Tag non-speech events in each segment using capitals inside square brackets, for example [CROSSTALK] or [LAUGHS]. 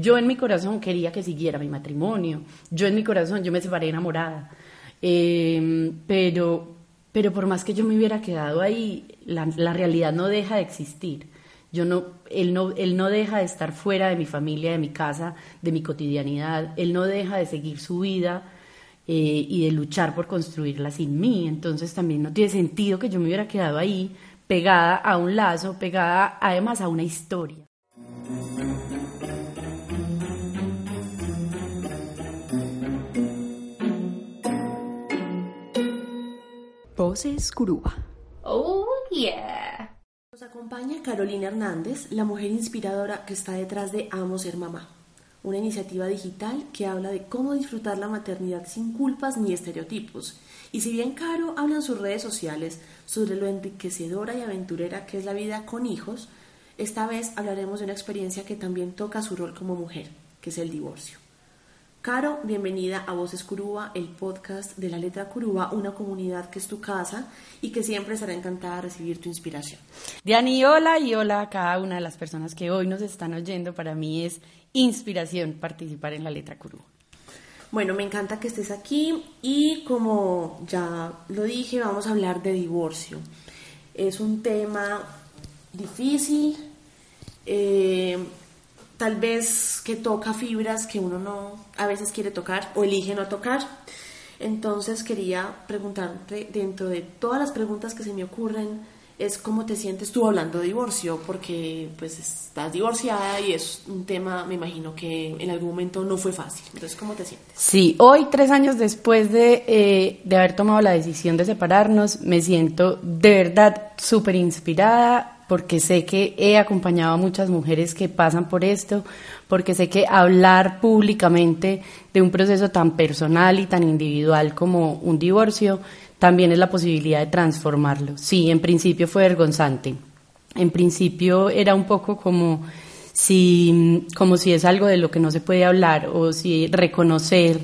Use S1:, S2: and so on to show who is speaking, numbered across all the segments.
S1: Yo en mi corazón quería que siguiera mi matrimonio. Yo en mi corazón, yo me separé enamorada. Em, pero, pero por más que yo me hubiera quedado ahí, la, la realidad no deja de existir. Yo no, él, no, él no deja de estar fuera de mi familia, de mi casa, de mi cotidianidad. Él no deja de seguir su vida eh, y de luchar por construirla sin mí. Entonces también no tiene sentido que yo me hubiera quedado ahí pegada a un lazo, pegada además a una historia.
S2: Voces Curuba.
S3: Oh, yeah.
S2: Nos acompaña Carolina Hernández, la mujer inspiradora que está detrás de Amo Ser Mamá, una iniciativa digital que habla de cómo disfrutar la maternidad sin culpas ni estereotipos. Y si bien Caro habla en sus redes sociales sobre lo enriquecedora y aventurera que es la vida con hijos, esta vez hablaremos de una experiencia que también toca su rol como mujer, que es el divorcio. Caro, bienvenida a Voces Curuba, el podcast de la letra Curuba, una comunidad que es tu casa y que siempre estará encantada de recibir tu inspiración.
S1: Diani, hola y hola a cada una de las personas que hoy nos están oyendo. Para mí es inspiración participar en la letra Curuba.
S2: Bueno, me encanta que estés aquí y como ya lo dije, vamos a hablar de divorcio. Es un tema difícil, eh, tal vez que toca fibras que uno no a veces quiere tocar o elige no tocar. Entonces quería preguntarte, dentro de todas las preguntas que se me ocurren, es cómo te sientes tú hablando de divorcio, porque pues estás divorciada y es un tema, me imagino que en algún momento no fue fácil. Entonces, ¿cómo te sientes?
S1: Sí, hoy, tres años después de, eh, de haber tomado la decisión de separarnos, me siento de verdad súper inspirada porque sé que he acompañado a muchas mujeres que pasan por esto, porque sé que hablar públicamente de un proceso tan personal y tan individual como un divorcio también es la posibilidad de transformarlo. Sí, en principio fue vergonzante. En principio era un poco como si, como si es algo de lo que no se puede hablar o si reconocer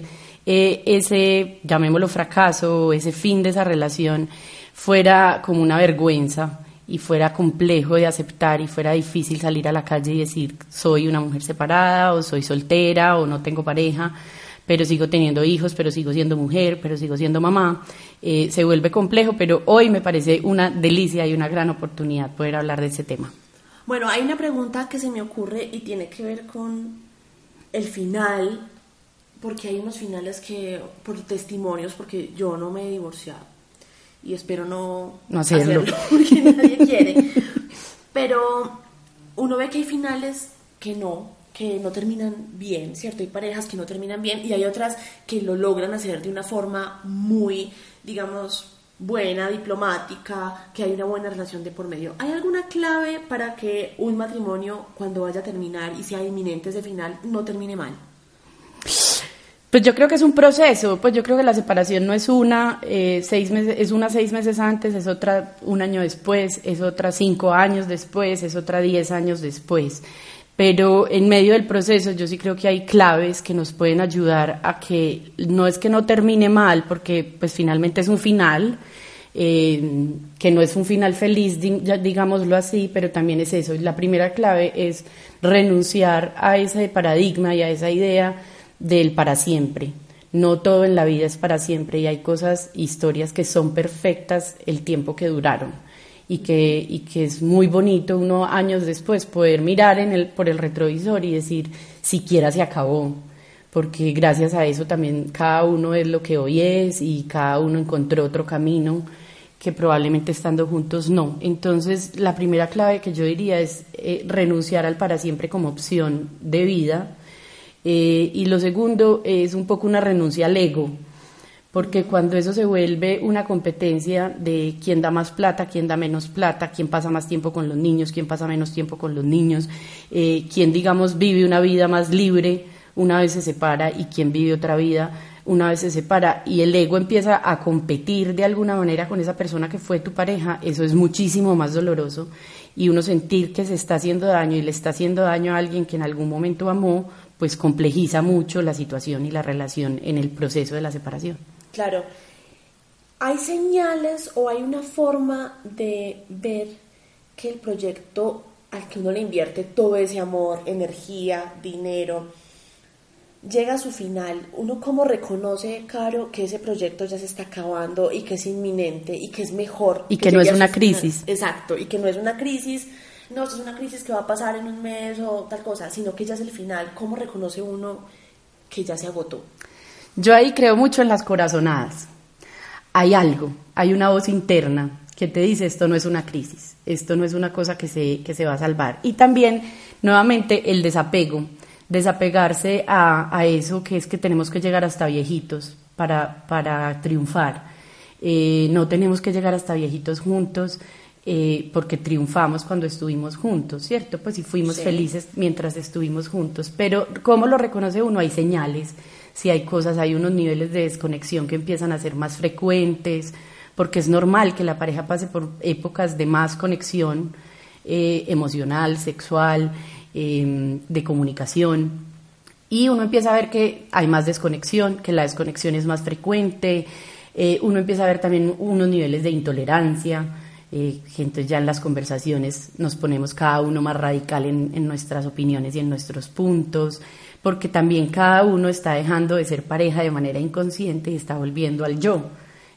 S1: eh, ese, llamémoslo fracaso ese fin de esa relación fuera como una vergüenza y fuera complejo de aceptar y fuera difícil salir a la calle y decir soy una mujer separada o soy soltera o no tengo pareja, pero sigo teniendo hijos, pero sigo siendo mujer, pero sigo siendo mamá, eh, se vuelve complejo, pero hoy me parece una delicia y una gran oportunidad poder hablar de ese tema.
S2: Bueno, hay una pregunta que se me ocurre y tiene que ver con el final, porque hay unos finales que, por testimonios, porque yo no me he divorciado y espero no,
S1: hacerlo. [LAUGHS]
S2: porque nadie quiere. Pero uno ve que hay finales que no, que no terminan bien, ¿cierto? Hay parejas que no terminan bien y hay otras que lo logran hacer de una forma muy, digamos, buena, diplomática, que hay una buena relación de por medio. ¿Hay alguna clave para que un matrimonio, cuando vaya a terminar y sea inminente ese final, no termine mal?
S1: Pues yo creo que es un proceso, pues yo creo que la separación no es una eh, seis meses, es una seis meses antes, es otra un año después, es otra cinco años después, es otra diez años después. Pero en medio del proceso yo sí creo que hay claves que nos pueden ayudar a que no es que no termine mal, porque pues finalmente es un final, eh, que no es un final feliz, digámoslo así, pero también es eso. La primera clave es renunciar a ese paradigma y a esa idea del para siempre. No todo en la vida es para siempre y hay cosas, historias que son perfectas el tiempo que duraron y que, y que es muy bonito uno años después poder mirar en el, por el retrovisor y decir, siquiera se acabó, porque gracias a eso también cada uno es lo que hoy es y cada uno encontró otro camino que probablemente estando juntos no. Entonces, la primera clave que yo diría es eh, renunciar al para siempre como opción de vida eh, y lo segundo es un poco una renuncia al ego, porque cuando eso se vuelve una competencia de quién da más plata, quién da menos plata, quién pasa más tiempo con los niños, quién pasa menos tiempo con los niños, eh, quién, digamos, vive una vida más libre una vez se separa y quién vive otra vida una vez se separa. Y el ego empieza a competir de alguna manera con esa persona que fue tu pareja, eso es muchísimo más doloroso. Y uno sentir que se está haciendo daño y le está haciendo daño a alguien que en algún momento amó pues complejiza mucho la situación y la relación en el proceso de la separación.
S2: Claro. ¿Hay señales o hay una forma de ver que el proyecto al que uno le invierte todo ese amor, energía, dinero, llega a su final, uno cómo reconoce, Caro, que ese proyecto ya se está acabando y que es inminente y que es mejor.
S1: Y que, no es una crisis.
S2: Exacto, y que no es una crisis, no, es una crisis que va a pasar en un mes o tal cosa, sino que ya es el final. ¿Cómo reconoce uno que ya se agotó?
S1: Yo ahí creo mucho en las corazonadas. Hay algo, hay una voz interna que te dice esto no es una crisis, esto no es una cosa que se, que se va a salvar. Y también, nuevamente, el desapego desapegarse a, eso que es que tenemos que llegar hasta viejitos para, para triunfar. Eh, no tenemos que llegar hasta viejitos juntos eh, porque triunfamos cuando estuvimos juntos, ¿cierto? Pues si fuimos felices mientras estuvimos juntos. Pero ¿cómo lo reconoce uno? Hay señales, si hay cosas, hay unos niveles de desconexión que empiezan a ser más frecuentes, porque es normal que la pareja pase por épocas de más conexión eh, emocional, sexual, Em, de comunicación. Y uno empieza a ver que hay más desconexión, que la desconexión es más frecuente, eh, uno empieza a ver también unos niveles de intolerancia, eh, entonces ya en las conversaciones nos ponemos cada uno más radical en, nuestras opiniones y en nuestros puntos, porque también cada uno está dejando de ser pareja de manera inconsciente y está volviendo al yo,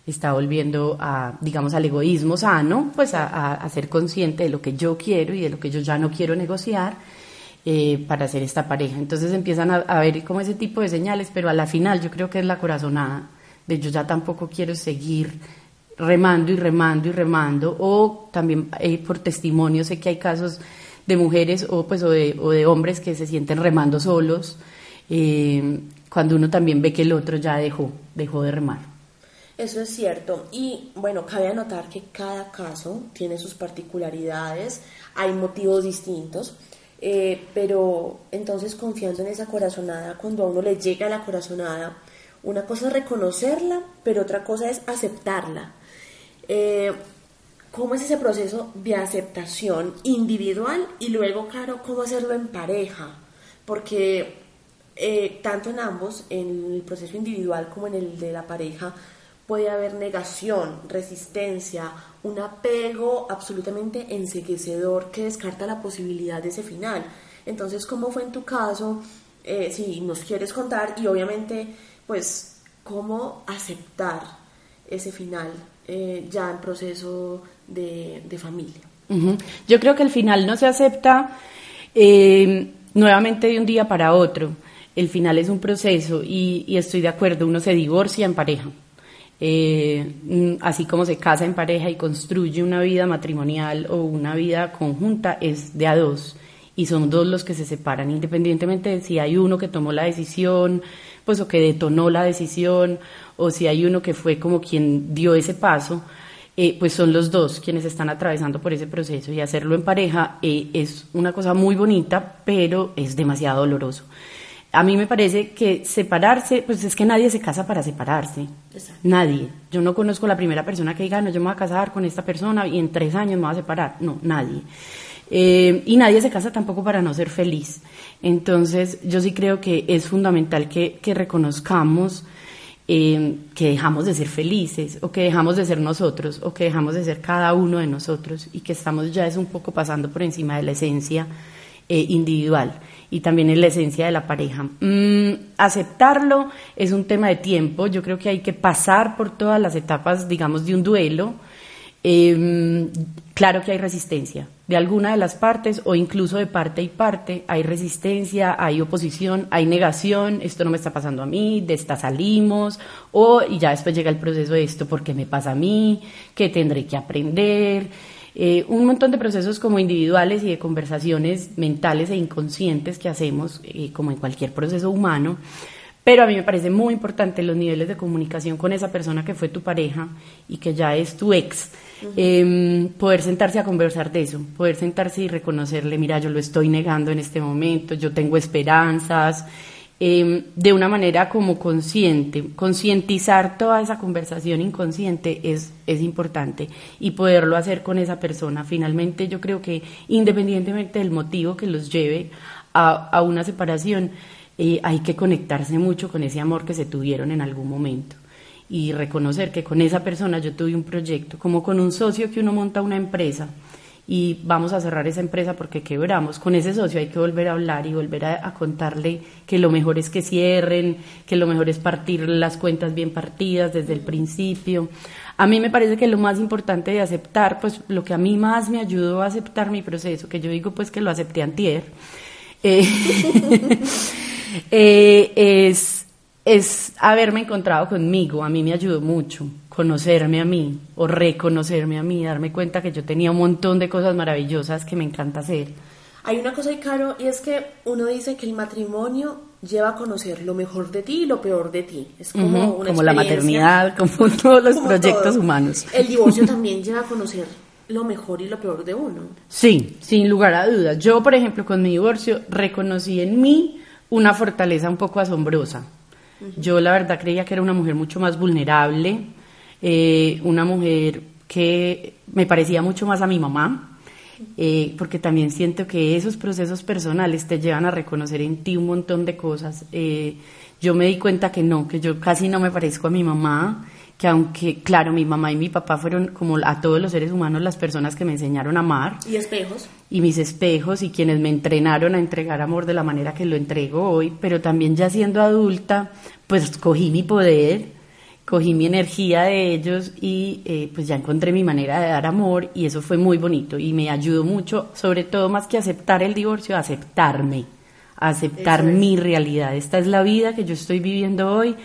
S1: está volviendo a, digamos, al egoísmo sano, pues a, a ser consciente de lo que yo quiero y de lo que yo ya no quiero negociar eh, para hacer esta pareja. Entonces empiezan a, ver como ese tipo de señales, pero a la final yo creo que es la corazonada de yo ya tampoco quiero seguir remando y remando y remando, o también eh, por testimonio sé que hay casos de mujeres o, pues, o, de, o de hombres que se sienten remando solos, eh, cuando uno también ve que el otro ya dejó, dejó de remar.
S2: Eso es cierto. Y bueno, cabe anotar que cada caso tiene sus particularidades, hay motivos distintos. Eh, pero entonces confiando en esa corazonada, cuando a uno le llega la corazonada, una cosa es reconocerla, pero otra cosa es aceptarla. Eh, ¿Cómo es ese proceso de aceptación individual y luego, claro, cómo hacerlo en pareja? Porque eh, tanto en ambos, en el proceso individual como en el de la pareja, puede haber negación, resistencia, un apego absolutamente enseguecedor que descarta la posibilidad de ese final. Entonces, ¿cómo fue en tu caso? Eh, si nos quieres contar y obviamente, pues, cómo aceptar ese final eh, ya en proceso de, familia.
S1: Yo creo que el final no se acepta eh, nuevamente de un día para otro. El final es un proceso y, y estoy de acuerdo, uno se divorcia en pareja eh, mm, así como se casa en pareja y construye una vida matrimonial o una vida conjunta, es de a dos y son dos los que se separan, independientemente de si hay uno que tomó la decisión, pues o que detonó la decisión, o si hay uno que fue como quien dio ese paso, eh, pues son los dos quienes están atravesando por ese proceso y hacerlo en pareja eh, es una cosa muy bonita, pero es demasiado doloroso. A mí me parece que separarse, pues es que nadie se casa para separarse. Nadie. Yo no conozco la primera persona que diga, no, yo me voy a casar con esta persona y en tres años me voy a separar. No, nadie. Eh, y nadie se casa tampoco para no ser feliz. Entonces, yo sí creo que es fundamental que, reconozcamos eh, que dejamos de ser felices, o que dejamos de ser nosotros, o que dejamos de ser cada uno de nosotros, y que estamos ya es un poco pasando por encima de la esencia eh, individual y también en la esencia de la pareja. Mm, aceptarlo es un tema de tiempo, yo creo que hay que pasar por todas las etapas, digamos, de un duelo. Em, claro que hay resistencia de alguna de las partes o incluso de parte y parte, hay resistencia, hay oposición, hay negación, esto no me está pasando a mí, de esta salimos, o y ya después llega el proceso de esto porque me pasa a mí, que tendré que aprender. Eh, un montón de procesos como individuales y de conversaciones mentales e inconscientes que hacemos, eh, como en cualquier proceso humano, pero a mí me parece muy importante los niveles de comunicación con esa persona que fue tu pareja y que ya es tu ex. Em, poder sentarse a conversar de eso, poder sentarse y reconocerle, mira, yo lo estoy negando en este momento, yo tengo esperanzas, Em, de una manera como consciente. Concientizar toda esa conversación inconsciente es, es importante y poderlo hacer con esa persona. Finalmente yo creo que independientemente del motivo que los lleve a, a una separación, eh, hay que conectarse mucho con ese amor que se tuvieron en algún momento y reconocer que con esa persona yo tuve un proyecto, como con un socio que uno monta una empresa y vamos a cerrar esa empresa porque quebramos. Con ese socio hay que volver a hablar y volver a, contarle que lo mejor es que cierren, que lo mejor es partir las cuentas bien partidas desde el principio. A mí me parece que lo más importante de aceptar, pues lo que a mí más me ayudó a aceptar mi proceso, que yo digo pues que lo acepté antier, eh, [LAUGHS] eh, es, es haberme encontrado conmigo. A mí me ayudó mucho conocerme a mí o reconocerme a mí, darme cuenta que yo tenía un montón de cosas maravillosas que me encanta hacer.
S2: Hay una cosa, Caro, y es que uno dice que el matrimonio lleva a conocer lo mejor de ti y lo peor de ti. Es como
S1: Ujú,
S2: una
S1: como la maternidad, como [LAUGHS] todos los
S2: como
S1: proyectos
S2: todo.
S1: humanos.
S2: El divorcio [LAUGHS] también lleva a conocer lo mejor y lo peor de uno.
S1: Sí, sin lugar a dudas. Yo, por ejemplo, con mi divorcio reconocí en mí una fortaleza un poco asombrosa. Yo, la verdad, creía que era una mujer mucho más vulnerable, eh, una mujer que me parecía mucho más a mi mamá, eh, porque también siento que esos procesos personales te llevan a reconocer en ti un montón de cosas. Eh, yo me di cuenta que no, que yo casi no me parezco a mi mamá, que aunque, claro, mi mamá y mi papá fueron como a todos los seres humanos las personas que me enseñaron a amar.
S2: Y espejos.
S1: y mis espejos y quienes me entrenaron a entregar amor de la manera que lo entrego hoy, pero también ya siendo adulta, pues cogí mi poder, cogí mi energía de ellos y eh, pues ya encontré mi manera de dar amor y eso fue muy bonito y me ayudó mucho, sobre todo más que aceptar el divorcio, aceptarme, a aceptar
S2: es.
S1: mi realidad. Esta es la vida que yo estoy viviendo hoy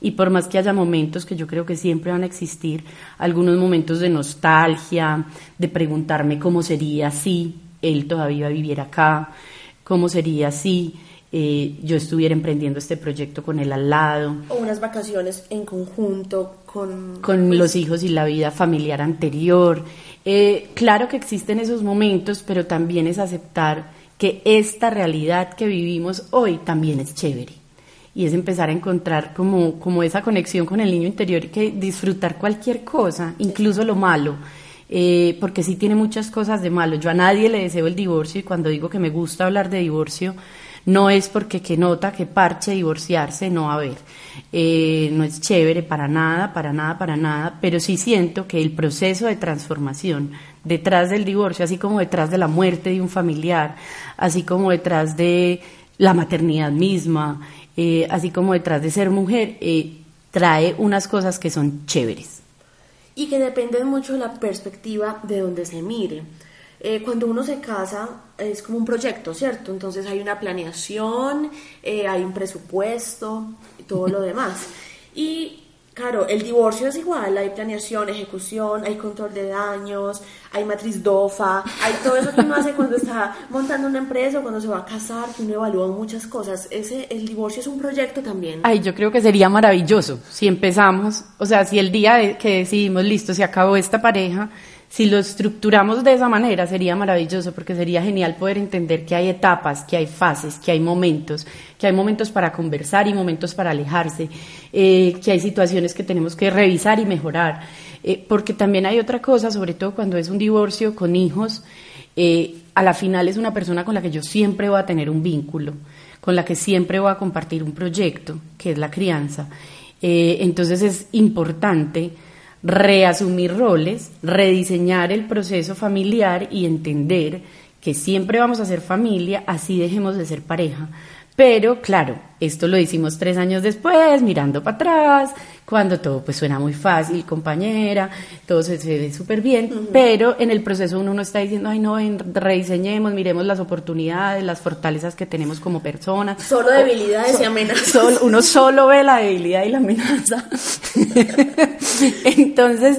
S1: y por más que haya momentos que yo creo que siempre van a existir, algunos momentos de nostalgia, de preguntarme cómo sería si él todavía viviera acá, cómo sería si eh, yo estuviera emprendiendo este proyecto con él al lado,
S2: O unas vacaciones en conjunto con...
S1: con
S2: pues,
S1: los hijos y la vida familiar anterior. Eh, claro que existen esos momentos, pero también es aceptar que esta realidad que vivimos hoy también es chévere. Y es empezar a encontrar como, como esa conexión con el niño interior y que disfrutar cualquier cosa, incluso lo malo. Eh, porque sí tiene muchas cosas de malo. Yo a nadie le deseo el divorcio y cuando digo que me gusta hablar de divorcio, no es porque que nota, que parche divorciarse, no a ver. Eh, no es chévere para nada, para nada, para nada, pero sí siento que el proceso de transformación detrás del divorcio, así como detrás de la muerte de un familiar, así como detrás de la maternidad misma, eh, así como detrás de ser mujer, eh, trae unas cosas que son chéveres.
S2: y que dependen mucho de la perspectiva de donde se mire. Eh, cuando uno se casa es como un proyecto, ¿cierto? Entonces hay una planeación, eh, hay un presupuesto y todo lo demás. [LAUGHS] Y claro, el divorcio es igual, hay planeación, ejecución, hay control de daños, hay matriz DOFA, hay todo eso que uno hace cuando está montando una empresa o cuando se va a casar, que uno evalúa muchas cosas. Ese, el divorcio es un proyecto también.
S1: Ay, yo creo que sería maravilloso si empezamos, o sea, si el día que decidimos, listo, se acabó esta pareja, si lo estructuramos de esa manera, sería maravilloso, porque sería genial poder entender que hay etapas, que hay fases, que hay momentos, que hay momentos para conversar y momentos para alejarse, eh, que hay situaciones que tenemos que revisar y mejorar. Eh, porque también hay otra cosa, sobre todo cuando es un divorcio con hijos, eh, a la final es una persona con la que yo siempre voy a tener un vínculo, con la que siempre voy a compartir un proyecto, que es la crianza. Entonces es importante reasumir roles, rediseñar el proceso familiar y entender que siempre vamos a ser familia, así dejemos de ser pareja. Pero claro, esto lo hicimos tres años después, mirando para atrás, cuando todo pues suena muy fácil, compañera, todo se, se ve súper bien, pero en el proceso uno no está diciendo, ay no, ven, rediseñemos, miremos las oportunidades, las fortalezas que tenemos como personas.
S2: Solo debilidades y amenazas.
S1: Solo- uno solo ve la debilidad y la amenaza. [LAUGHS] Entonces,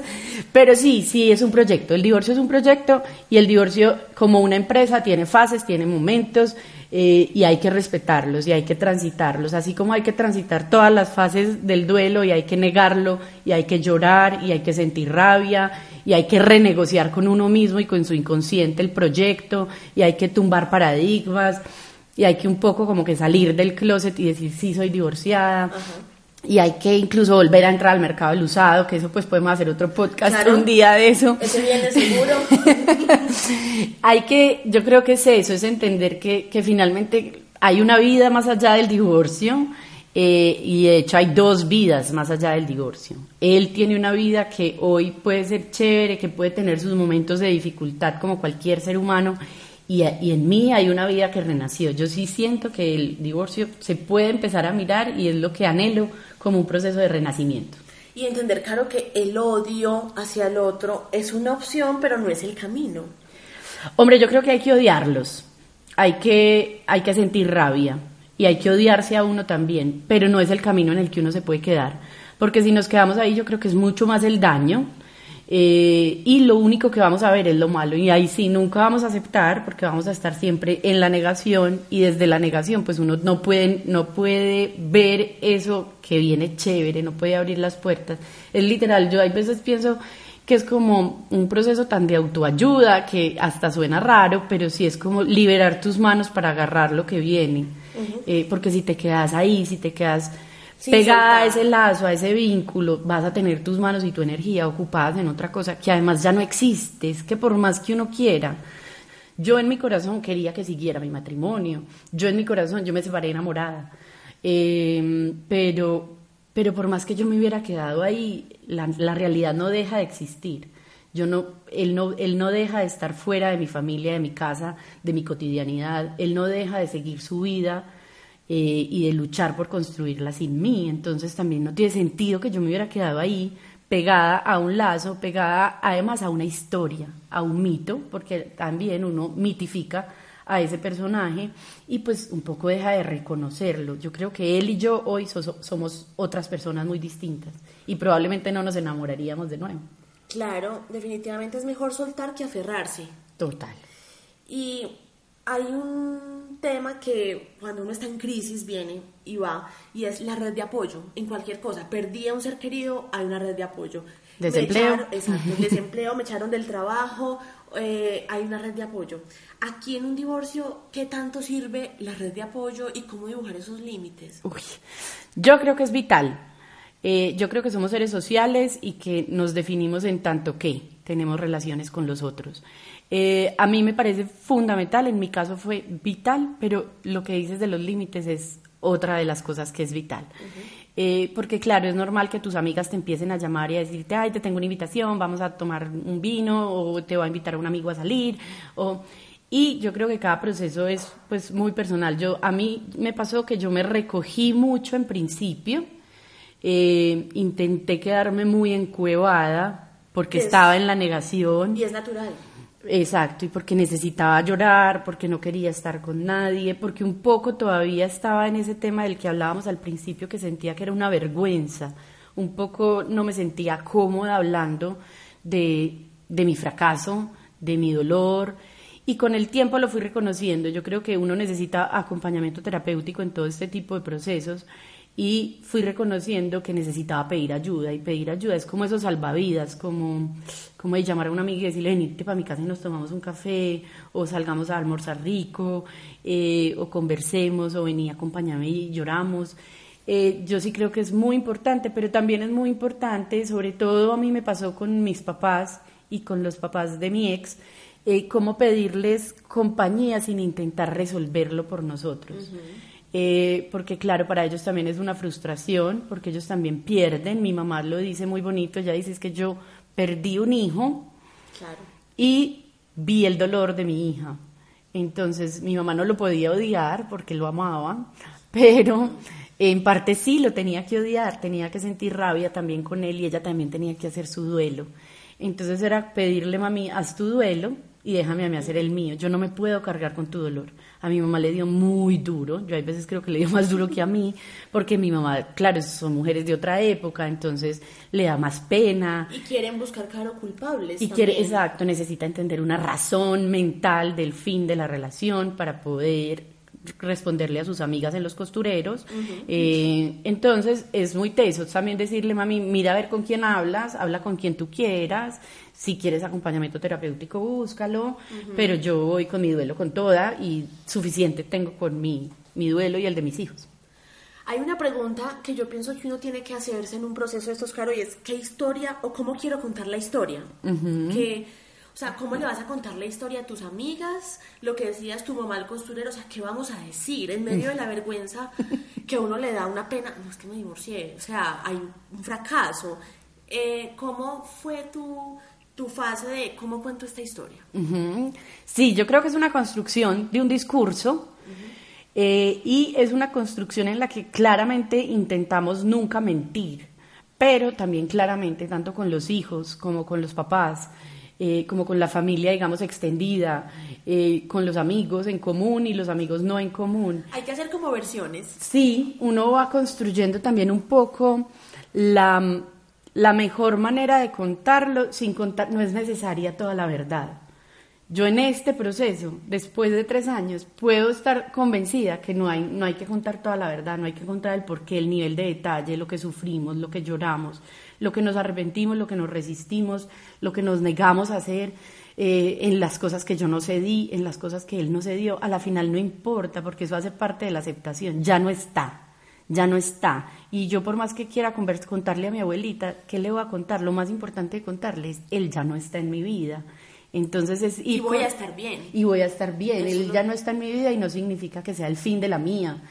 S1: pero sí, sí, es un proyecto. El divorcio es un proyecto y el divorcio como una empresa tiene fases, tiene momentos eh, y hay que respetarlos y hay que transitarlos. Así como hay que transitar todas las fases del duelo y hay que negarlo y hay que llorar y hay que sentir rabia y hay que renegociar con uno mismo y con su inconsciente el proyecto y hay que tumbar paradigmas y hay que un poco como que salir del closet y decir sí soy divorciada y hay que incluso volver a entrar al mercado del usado que eso pues podemos hacer otro podcast
S2: Claro.
S1: un día de eso
S2: Ese viene seguro. [LAUGHS]
S1: hay que yo creo que es eso es entender que, que finalmente hay una vida más allá del divorcio Eh, y de hecho hay dos vidas más allá del divorcio. Él tiene una vida que hoy puede ser chévere, que puede tener sus momentos de dificultad como cualquier ser humano, y, y, en mí hay una vida que renació. Yo sí siento que el divorcio se puede empezar a mirar y es lo que anhelo como un proceso de renacimiento.
S2: Y entender, claro, que el odio hacia el otro es una opción, pero no es el camino.
S1: Hombre, yo creo que hay que odiarlos, hay que, hay que sentir rabia y hay que odiarse a uno también, pero no es el camino en el que uno se puede quedar, porque si nos quedamos ahí yo creo que es mucho más el daño eh, y lo único que vamos a ver es lo malo y ahí sí nunca vamos a aceptar porque vamos a estar siempre en la negación y desde la negación pues uno no puede, no puede ver eso que viene chévere, no puede abrir las puertas. Es literal, yo hay veces pienso que es como un proceso tan de autoayuda que hasta suena raro, pero sí es como liberar tus manos para agarrar lo que viene. Eh, porque si te quedas ahí, si te quedas pegada a ese lazo, a ese vínculo, vas a tener tus manos y tu energía ocupadas en otra cosa que además ya no existe. Es que por más que uno quiera, yo en mi corazón quería que siguiera mi matrimonio. Yo en mi corazón, yo me separé enamorada. Eh, pero pero por más que yo me hubiera quedado ahí, la, realidad no deja de existir. Yo no, él, no, él no deja de estar fuera de mi familia, de mi casa, de mi cotidianidad. Él no deja de seguir su vida eh, y de luchar por construirla sin mí. Entonces también no tiene sentido que yo me hubiera quedado ahí pegada a un lazo, pegada además a una historia, a un mito, porque también uno mitifica a ese personaje y pues un poco deja de reconocerlo. Yo creo que él y yo hoy somos otras personas muy distintas y probablemente no nos enamoraríamos de nuevo.
S2: Claro, definitivamente es mejor soltar que aferrarse.
S1: Total.
S2: Y hay un tema que cuando uno está en crisis viene y va y es la red de apoyo en cualquier cosa. Perdí a un ser querido, hay una red de apoyo.
S1: Desempleo.
S2: exacto, [LAUGHS] desempleo, me echaron del trabajo, eh, hay una red de apoyo. Aquí en un divorcio, ¿qué tanto sirve la red de apoyo y cómo dibujar esos límites?
S1: Uy, yo creo que es vital. Eh, yo creo que somos seres sociales y que nos definimos en tanto que tenemos relaciones con los otros. Eh, a mí me parece fundamental, en mi caso fue vital, pero lo que dices de los límites es otra de las cosas que es vital. Eh, porque claro, es normal que tus amigas te empiecen a llamar y a decirte, ay, te tengo una invitación, vamos a tomar un vino o te voy a invitar a un amigo a salir. O, y yo creo que cada proceso es pues muy personal. Yo, a mí me pasó que yo me recogí mucho en principio, eh, intenté quedarme muy encuevada porque estaba en la negación.
S2: Y es natural.
S1: Exacto, y porque necesitaba llorar, porque no quería estar con nadie, porque un poco todavía estaba en ese tema del que hablábamos al principio, que sentía que era una vergüenza, un poco no me sentía cómoda hablando de, de mi fracaso, de mi dolor, y con el tiempo lo fui reconociendo. Yo creo que uno necesita acompañamiento terapéutico en todo este tipo de procesos y fui reconociendo que necesitaba pedir ayuda y pedir ayuda es como esos salvavidas, como, como de llamar a una amiga y decirle venite para mi casa y nos tomamos un café o salgamos a almorzar rico eh, o conversemos o vení acompáñame y lloramos. Eh, yo sí creo que es muy importante, pero también es muy importante, sobre todo a mí me pasó con mis papás y con los papás de mi ex, eh, cómo pedirles compañía sin intentar resolverlo por nosotros. Eh, porque claro, para ellos también es una frustración, porque ellos también pierden. Mi mamá lo dice muy bonito, ella dice es que yo perdí un hijo y vi el dolor de mi hija. Entonces mi mamá no lo podía odiar porque lo amaba, pero en parte sí lo tenía que odiar, tenía que sentir rabia también con él y ella también tenía que hacer su duelo. Entonces era pedirle, mami, haz tu duelo y déjame a mí hacer el mío. Yo no me puedo cargar con tu dolor. A mi mamá le dio muy duro, yo hay veces creo que le dio [LAUGHS] más duro que a mí, porque mi mamá, claro, son mujeres de otra época, entonces le da más pena.
S2: Y quieren buscar claro culpables.
S1: Y quiere, exacto, necesita entender una razón mental del fin de la relación para poder responderle a sus amigas en los costureros. Eh, entonces es muy teso también decirle, mami, mira a ver con quién hablas, habla con quien tú quieras, si quieres acompañamiento terapéutico, búscalo, pero yo voy con mi duelo con toda y suficiente tengo con mi, mi duelo y el de mis hijos.
S2: Hay una pregunta que yo pienso que uno tiene que hacerse en un proceso de estos, claro, y es ¿qué historia o cómo quiero contar la historia? Que O sea, ¿cómo le vas a contar la historia a tus amigas? Lo que decías tu mamá al costurero, o sea, ¿qué vamos a decir en medio de la vergüenza que a uno le da una pena? No, es que me divorcié, o sea, hay un fracaso. Eh, ¿Cómo fue tu, tu fase de cómo cuento esta historia?
S1: Sí, yo creo que es una construcción de un discurso eh, y es una construcción en la que claramente intentamos nunca mentir, pero también claramente, tanto con los hijos como con los papás, eh, como con la familia, digamos, extendida, eh, con los amigos en común y los amigos no en común.
S2: Hay que hacer como versiones.
S1: Sí, uno va construyendo también un poco la, la mejor manera de contarlo sin contar, no es necesaria toda la verdad. Yo en este proceso, después de tres años, puedo estar convencida que no hay, no hay que contar toda la verdad, no hay que contar el porqué, el nivel de detalle, lo que sufrimos, lo que lloramos, lo que nos arrepentimos, lo que nos resistimos, lo que nos negamos a hacer, eh, en las cosas que yo no cedí, en las cosas que él no cedió. A la final no importa, porque eso hace parte de la aceptación, ya no está ya no está. Y yo por más que quiera contarle a mi abuelita, ¿qué le voy a contar? Lo más importante de contarle es, él ya no está en mi vida. Entonces es
S2: Y
S1: ir
S2: voy
S1: con-
S2: a estar bien.
S1: Y voy a estar bien.
S2: Eso
S1: Él ya no está en mi vida y no significa que sea el fin de la mía.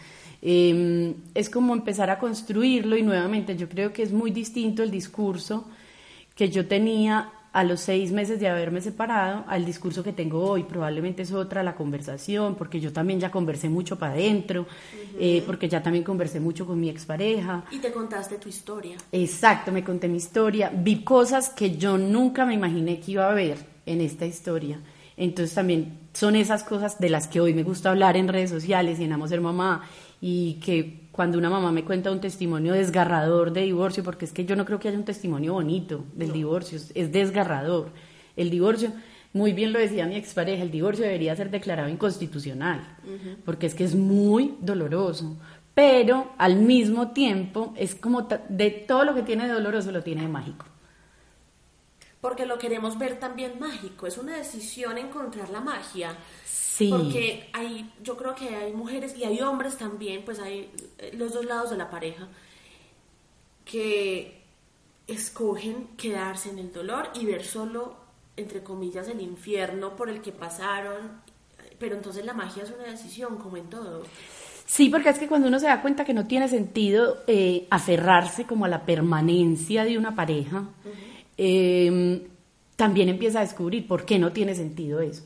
S1: Eh, es como empezar a construirlo y nuevamente yo creo que es muy distinto el discurso que yo tenía a los seis meses de haberme separado al discurso que tengo hoy. Probablemente es otra la conversación, porque yo también ya conversé mucho para adentro, eh, porque ya también conversé mucho con mi expareja.
S2: Y te contaste tu historia.
S1: Exacto, me conté mi historia, vi cosas que yo nunca me imaginé que iba a ver en esta historia. Entonces también son esas cosas de las que hoy me gusta hablar en redes sociales y en Amo Ser Mamá y que cuando una mamá me cuenta un testimonio desgarrador de divorcio, porque es que yo no creo que haya un testimonio bonito del divorcio, es- es desgarrador. El divorcio, muy bien lo decía mi expareja, el divorcio debería ser declarado inconstitucional, porque es que es muy doloroso, pero al mismo tiempo es como de todo lo que tiene de doloroso lo tiene de mágico.
S2: Porque lo queremos ver también mágico. Es una decisión encontrar la magia.
S1: Sí.
S2: Porque hay, yo creo que hay mujeres y hay hombres también, pues hay eh, los dos lados de la pareja, que escogen quedarse en el dolor y ver solo, entre comillas, el infierno por el que pasaron. Pero entonces la magia es una decisión, como en todo.
S1: Sí, porque es que cuando uno se da cuenta que no tiene sentido eh, aferrarse como a la permanencia de una pareja, eh, también empieza a descubrir por qué no tiene sentido eso.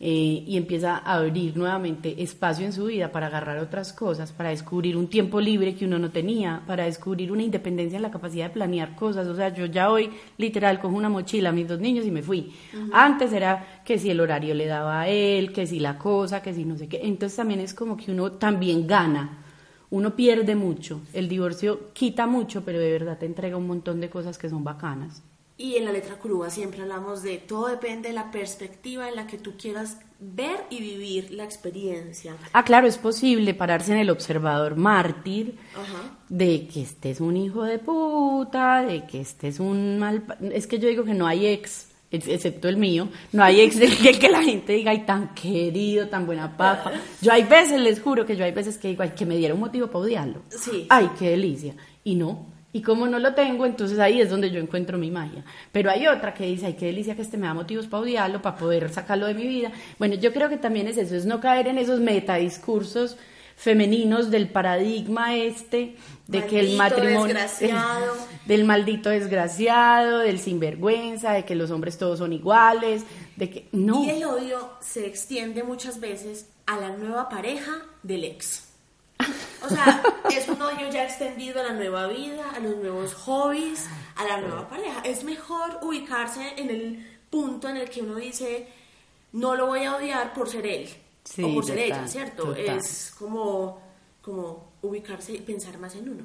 S1: Eh, y empieza a abrir nuevamente espacio en su vida para agarrar otras cosas, para descubrir un tiempo libre que uno no tenía, para descubrir una independencia en la capacidad de planear cosas. O sea, yo ya hoy literal cojo una mochila a mis dos niños y me fui. Antes era que si el horario le daba a él, que si la cosa, que si no sé qué. Entonces también es como que uno también gana. Uno pierde mucho. El divorcio quita mucho, pero de verdad te entrega un montón de cosas que son bacanas.
S2: Y en la letra crúa siempre hablamos de todo depende de la perspectiva en la que tú quieras ver y vivir la experiencia.
S1: Ah, claro, es posible pararse en el observador mártir
S2: Ajá.
S1: de que este es un hijo de puta, de que este es un mal... Es que yo digo que no hay ex, ex- excepto el mío, no hay ex del [LAUGHS] que, que la gente diga, ay, tan querido, tan buena papa. Yo hay veces, les juro que yo hay veces que digo, ay, que me diera un motivo para odiarlo.
S2: Sí.
S1: Ay, qué delicia. Y no. Y como no lo tengo, entonces ahí es donde yo encuentro mi magia. Pero hay otra que dice, ay, qué delicia que este me da motivos para odiarlo, para poder sacarlo de mi vida. Bueno, yo creo que también es eso, es no caer en esos metadiscursos femeninos del paradigma este de que el matrimonio
S2: desgraciado. [LAUGHS]
S1: del maldito desgraciado, del sinvergüenza, de que los hombres todos son iguales, de que no.
S2: Y el odio se extiende muchas veces a la nueva pareja del ex. O sea, [LAUGHS] es un odio ya extendido a la nueva vida, a los nuevos hobbies, a la nueva pareja. Es mejor ubicarse en el punto en el que uno dice, no lo voy a odiar por ser él
S1: Sí,
S2: o por ser
S1: total,
S2: ella, ¿cierto?
S1: total.
S2: Es como, como ubicarse y pensar más en uno.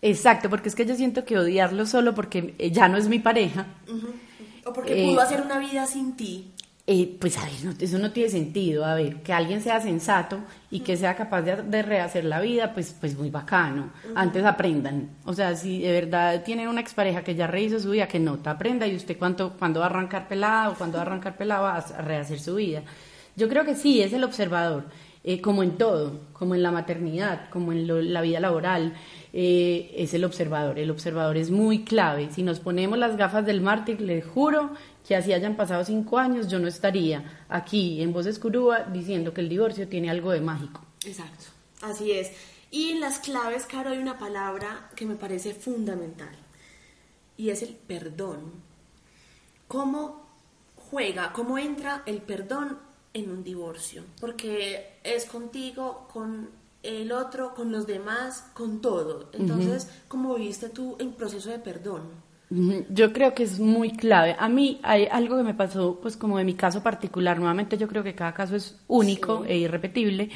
S1: Exacto, porque es que yo siento que odiarlo solo porque eh, ya no es mi pareja,
S2: O porque
S1: Eh,
S2: pudo hacer una vida sin ti.
S1: Eh, pues a ver, no- eso no tiene sentido. A ver, que alguien sea sensato y que sea capaz de, de rehacer la vida, pues, pues muy bacano. Antes aprendan. O sea, si de verdad tienen una expareja que ya rehizo su vida, que no te aprenda y usted cuánto, cuando va a arrancar pelado o cuando va a arrancar pelado va a rehacer su vida. Yo creo que sí, es el observador, eh, como en todo, como en la maternidad, como en lo- la vida laboral, eh, es el observador. El observador es muy clave. Si nos ponemos las gafas del mártir, les juro que así hayan pasado cinco años, yo no estaría aquí en Voces Curúa diciendo que el divorcio tiene algo de mágico.
S2: Exacto, así es. Y en las claves, Caro, hay una palabra que me parece fundamental y es el perdón. ¿Cómo juega, cómo entra el perdón en un divorcio? Porque es contigo, con el otro, con los demás, con todo. Entonces, ¿cómo viviste tú el proceso de perdón?
S1: Yo creo que es muy clave. A mí hay algo que me pasó, pues como de mi caso particular. Nuevamente yo creo que cada caso es único
S2: Sí.
S1: e irrepetible.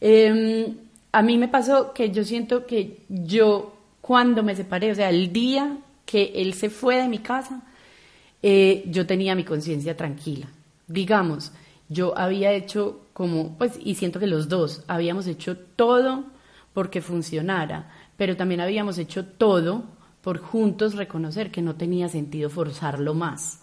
S1: Eh, a mí me pasó que yo siento que yo cuando me separé, o sea, el día que él se fue de mi casa, eh, yo tenía mi conciencia tranquila. Digamos, yo había hecho como, pues, y siento que los dos habíamos hecho todo porque funcionara, pero también habíamos hecho todo por juntos reconocer que no tenía sentido forzarlo más,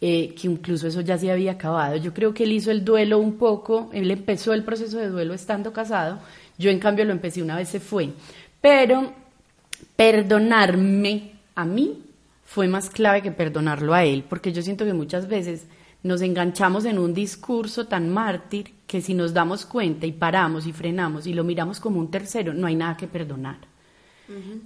S1: eh, que incluso eso ya se había acabado. Yo creo que él hizo el duelo un poco, él empezó el proceso de duelo estando casado, yo en cambio lo empecé una vez se fue, pero perdonarme a mí fue más clave que perdonarlo a él, porque yo siento que muchas veces nos enganchamos en un discurso tan mártir que si nos damos cuenta y paramos y frenamos y lo miramos como un tercero, no hay nada que perdonar.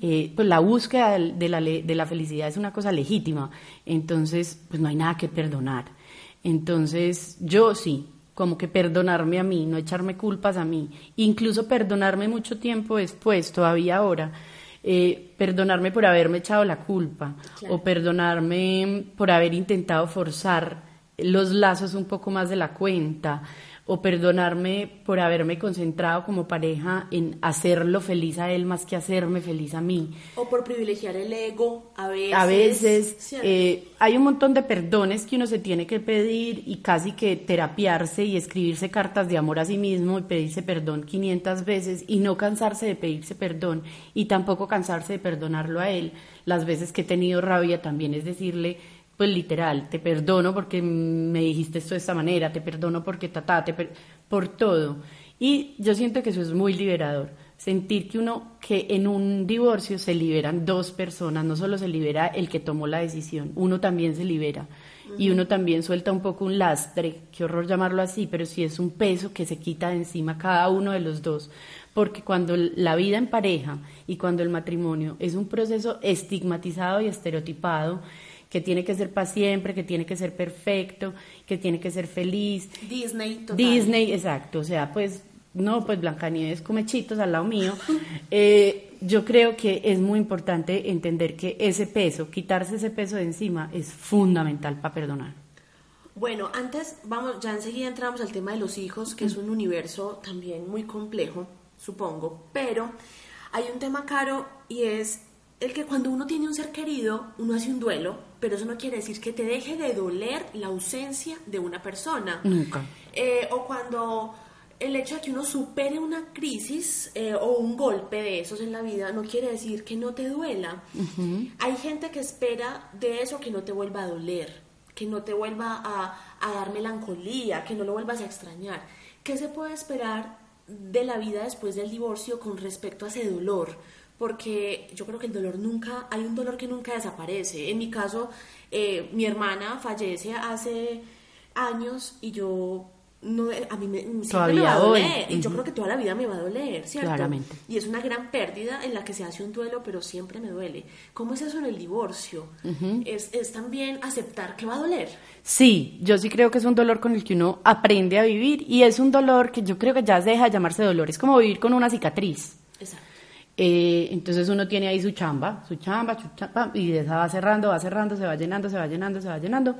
S1: Eh, pues la búsqueda de la, de la felicidad es una cosa legítima, entonces pues no hay nada que perdonar. Entonces yo sí, como que perdonarme a mí, no echarme culpas a mí, incluso perdonarme mucho tiempo después, todavía ahora, eh, perdonarme por haberme echado la culpa
S2: Claro.
S1: o perdonarme por haber intentado forzar los lazos un poco más de la cuenta o perdonarme por haberme concentrado como pareja en hacerlo feliz a él más que hacerme feliz a mí.
S2: O por privilegiar el ego, a veces.
S1: A veces eh, hay un montón de perdones que uno se tiene que pedir y casi que terapiarse y escribirse cartas de amor a sí mismo y pedirse perdón 500 veces y no cansarse de pedirse perdón y tampoco cansarse de perdonarlo a él. Las veces que he tenido rabia también es decirle, pues literal, te perdono porque me dijiste esto de esta manera, te perdono porque tatá, te per- por todo. Y yo siento que eso es muy liberador sentir que uno que en un divorcio se liberan dos personas, no solo se libera el que tomó la decisión, uno también se libera. Y uno también suelta un poco un lastre, qué horror llamarlo así, pero sí es un peso que se quita de encima cada uno de los dos, porque cuando la vida en pareja y cuando el matrimonio es un proceso estigmatizado y estereotipado, que tiene que ser para siempre, que tiene que ser perfecto, que tiene que ser feliz,
S2: Disney, total.
S1: Disney, exacto, o sea, pues no, pues Blancanieves come chitos al lado mío. [LAUGHS] Eh, yo creo que es muy importante entender que ese peso, quitarse ese peso de encima es fundamental para perdonar.
S2: Bueno, antes, vamos, ya enseguida entramos al tema de los hijos, que es un universo también muy complejo, supongo, pero hay un tema caro y es el que cuando uno tiene un ser querido, uno hace un duelo, pero eso no quiere decir que te deje de doler la ausencia de una persona.
S1: Nunca.
S2: Eh, o cuando el hecho de que uno supere una crisis eh, o un golpe de esos en la vida no quiere decir que no te duela. Hay gente que espera de eso que no te vuelva a doler, que no te vuelva a, a dar melancolía, que no lo vuelvas a extrañar. ¿Qué se puede esperar de la vida después del divorcio con respecto a ese dolor? Porque yo creo que el dolor nunca, hay un dolor que nunca desaparece. En mi caso, eh, mi hermana fallece hace años y yo no a mí me, siempre me va a
S1: hoy.
S2: doler y yo creo que toda la vida me va a doler, ¿cierto?
S1: Claramente.
S2: Y es una gran pérdida en la que se hace un duelo, pero siempre me duele. ¿Cómo es eso en el divorcio? es, es también aceptar que va a doler.
S1: Sí, yo sí creo que es un dolor con el que uno aprende a vivir y es un dolor que yo creo que ya se deja de llamarse dolor, es como vivir con una cicatriz. Eh, entonces uno tiene ahí su chamba, su chamba, su chamba, y esa va cerrando, va cerrando, se va llenando, se va llenando, se va llenando,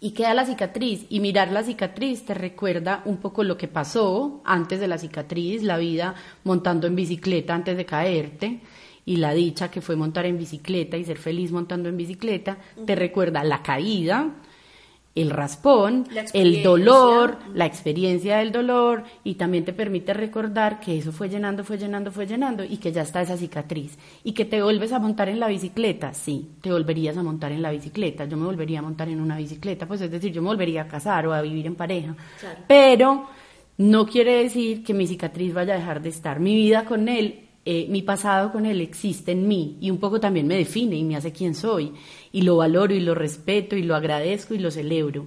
S1: y queda la cicatriz. Y mirar la cicatriz te recuerda un poco lo que pasó antes de la cicatriz, la vida montando en bicicleta antes de caerte, y la dicha que fue montar en bicicleta y ser feliz montando en bicicleta, te recuerda la caída, el raspón, el dolor, la experiencia del dolor y también te permite recordar que eso fue llenando, fue llenando, fue llenando y que ya está esa cicatriz. Y que te vuelves a montar en la bicicleta, sí, te volverías a montar en la bicicleta, yo me volvería a montar en una bicicleta, pues es decir, yo me volvería a casar o a vivir en pareja,
S2: Claro.
S1: pero no quiere decir que mi cicatriz vaya a dejar de estar, mi vida con él eh, mi pasado con él existe en mí y un poco también me define y me hace quien soy y lo valoro y lo respeto y lo agradezco y lo celebro.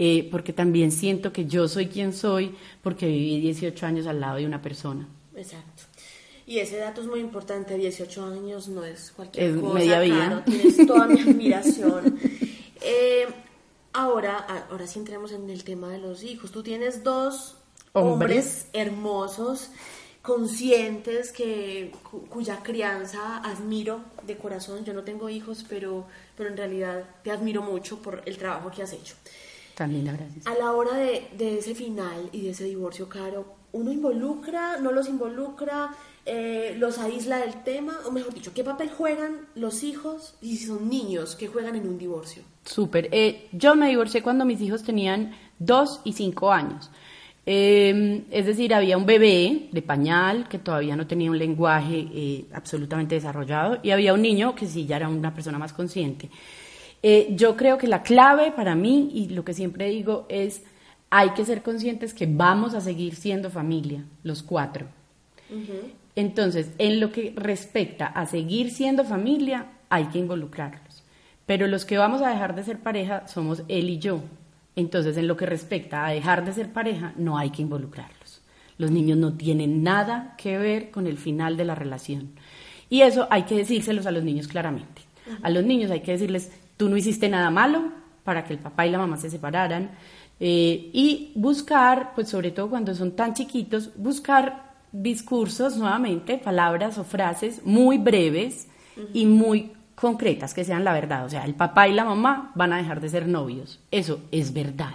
S1: Eh, porque también siento que yo soy quien soy porque viví 18 años al lado de una persona.
S2: Exacto. Y ese dato es muy importante, 18 años no es cualquier
S1: Es
S2: cosa.
S1: media vida.
S2: claro, tienes toda mi admiración. [LAUGHS] Eh, ahora, ahora sí entremos en el tema de los hijos. Tú tienes dos
S1: Hombres.
S2: hombres hermosos, conscientes, que, cu- cuya crianza admiro de corazón. Yo no tengo hijos, pero, pero en realidad te admiro mucho por el trabajo que has hecho.
S1: También la gracias.
S2: A la hora de, de ese final y de ese divorcio, Caro, ¿uno involucra, no los involucra, eh, los aísla del tema? O mejor dicho, ¿qué papel juegan los hijos y si son niños que juegan en un divorcio?
S1: Súper. Eh, yo me divorcié cuando mis hijos tenían dos y cinco años. Eh, es decir, había un bebé de pañal que todavía no tenía un lenguaje eh, absolutamente desarrollado y había un niño que sí ya era una persona más consciente. Eh, yo creo que la clave para mí, y lo que siempre digo, es hay que ser conscientes que vamos a seguir siendo familia, los cuatro. Entonces, en lo que respecta a seguir siendo familia, hay que involucrarlos. Pero los que vamos a dejar de ser pareja somos él y yo. Entonces, en lo que respecta a dejar de ser pareja, no hay que involucrarlos. Los niños no tienen nada que ver con el final de la relación. Y eso hay que decírselos a los niños claramente. A los niños hay que decirles, tú no hiciste nada malo para que el papá y la mamá se separaran. eh, y buscar, pues sobre todo cuando son tan chiquitos, buscar discursos nuevamente, palabras o frases muy breves y muy concretas, que sean la verdad. O sea, el papá y la mamá van a dejar de ser novios. Eso es verdad.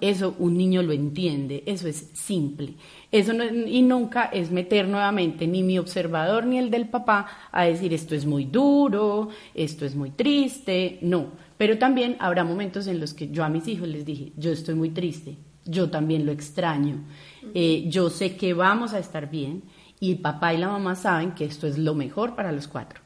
S1: Eso un niño lo entiende, eso es simple. Eso no- y nunca es meter nuevamente ni mi observador ni el del papá a decir esto es muy duro, esto es muy triste, no. Pero también habrá momentos en los que yo a mis hijos les dije, yo estoy muy triste, yo también lo extraño, eh, yo sé que vamos a estar bien y el papá y la mamá saben que esto es lo mejor para los cuatro.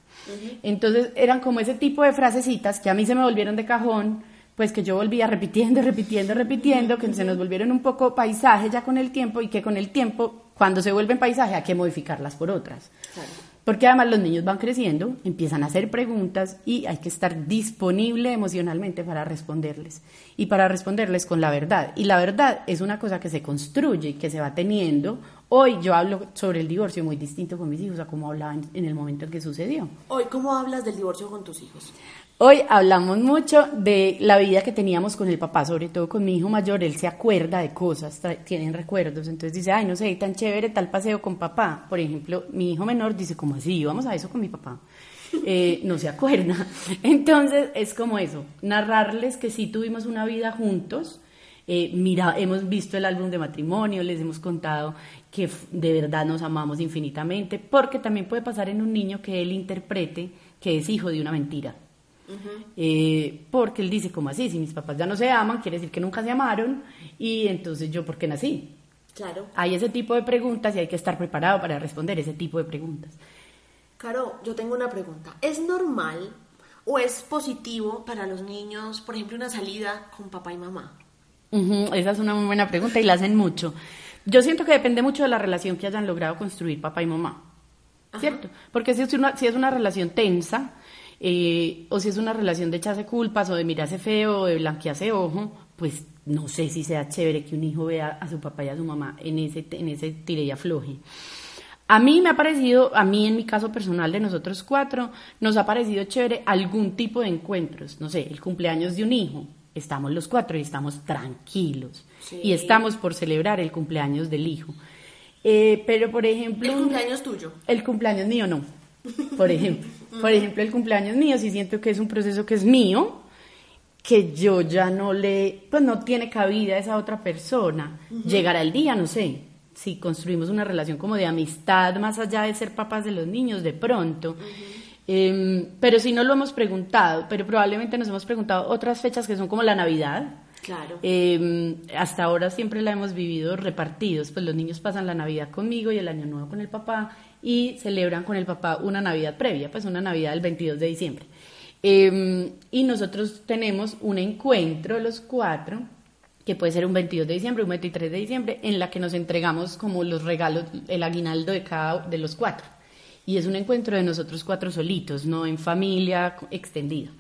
S1: Entonces eran como ese tipo de frasecitas que a mí se me volvieron de cajón, pues que yo volvía repitiendo, [LAUGHS] repitiendo, repitiendo, que se nos volvieron un poco paisaje ya con el tiempo y que con el tiempo, cuando se vuelven paisaje, hay que modificarlas por otras. Porque además los niños van creciendo, empiezan a hacer preguntas y hay que estar disponible emocionalmente para responderles. Y para responderles con la verdad. Y la verdad es una cosa que se construye y que se va teniendo. Hoy yo hablo sobre el divorcio muy distinto con mis hijos a como hablaba en- en el momento en que sucedió.
S2: Hoy, ¿cómo hablas del divorcio con tus hijos?
S1: Hoy hablamos mucho de la vida que teníamos con el papá, sobre todo con mi hijo mayor, él se acuerda de cosas, tienen recuerdos, entonces dice, ay, no sé, tan chévere tal paseo con papá. Por ejemplo, mi hijo menor dice, ¿cómo así? Vamos a eso con mi papá. Eh, [LAUGHS] no se acuerda. Entonces es como eso, narrarles que sí tuvimos una vida juntos. Eh, mira, hemos visto el álbum de matrimonio, les hemos contado que de verdad nos amamos infinitamente, porque también puede pasar en un niño que él interprete que es hijo de una mentira. Eh, porque él dice, como así? Si mis papás ya no se aman, quiere decir que nunca se amaron, y entonces yo, ¿por qué nací?
S2: Claro.
S1: Hay ese tipo de preguntas y hay que estar preparado para responder ese tipo de preguntas.
S2: Caro, yo tengo una pregunta. ¿Es normal o es positivo para los niños, por ejemplo, una salida con papá y mamá?
S1: Esa es una muy buena pregunta y la hacen mucho. Yo siento que depende mucho de la relación que hayan logrado construir papá y mamá, ¿cierto? Porque si es una, si es una relación tensa, eh, o si es una relación de echarse culpas, o de mirarse feo, o de blanquearse ojo, pues no sé si sea chévere que un hijo vea a su papá y a su mamá en ese, en ese tire y afloje. A mí me ha parecido, a mí en mi caso personal de nosotros cuatro, nos ha parecido chévere algún tipo de encuentros, no sé, el cumpleaños de un hijo, estamos los cuatro y estamos tranquilos
S2: Sí.
S1: y estamos por celebrar el cumpleaños del hijo. Eh, pero por ejemplo,
S2: El cumpleaños tuyo.
S1: el cumpleaños mío no, [LAUGHS] por ejemplo. Por ejemplo, el cumpleaños mío sí siento que es un proceso que es mío, que yo ya no le, pues no tiene cabida a esa otra persona. Llegará el día, no sé, si construimos una relación como de amistad más allá de ser papás de los niños, de pronto. Em, pero si no lo hemos preguntado, pero probablemente nos hemos preguntado otras fechas que son como la Navidad.
S2: Claro.
S1: Eh, hasta ahora siempre la hemos vivido repartidos, pues los niños pasan la Navidad conmigo y el Año Nuevo con el papá y celebran con el papá una Navidad previa, pues una Navidad del 22 de diciembre. Eh, y nosotros tenemos un encuentro los cuatro, que puede ser un 22 de diciembre, un 23 de diciembre, en la que nos entregamos como los regalos, el aguinaldo de cada de los cuatro. Y es un encuentro de nosotros cuatro solitos, no en familia extendida.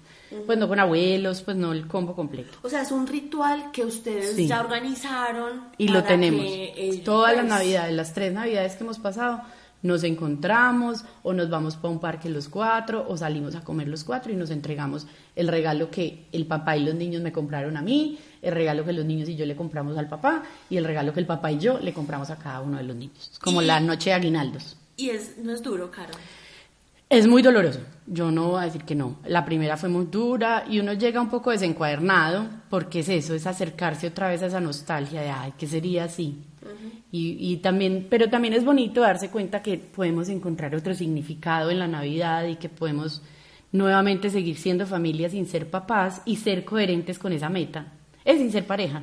S1: Pues no con abuelos, pues no el combo completo.
S2: O sea, es un ritual que ustedes
S1: Sí.
S2: ya organizaron.
S1: Y lo tenemos. Todas las
S2: pues,
S1: navidades, las tres navidades que hemos pasado, nos encontramos o nos vamos para un parque los cuatro o salimos a comer los cuatro y nos entregamos el regalo que el papá y los niños me compraron a mí, el regalo que los niños y yo le compramos al papá y el regalo que el papá y yo le compramos a cada uno de los niños. Como
S2: Y-
S1: la noche de aguinaldos.
S2: Y es, no es duro, Caro.
S1: Es muy doloroso, yo no voy a decir que no. La primera fue muy dura y uno llega un poco desencuadernado porque es eso, es acercarse otra vez a esa nostalgia de, ay, ¿qué sería así? y, y también, pero también es bonito darse cuenta que podemos encontrar otro significado en la Navidad y que podemos nuevamente seguir siendo familia sin ser papás y ser coherentes con esa meta. Es sin ser pareja.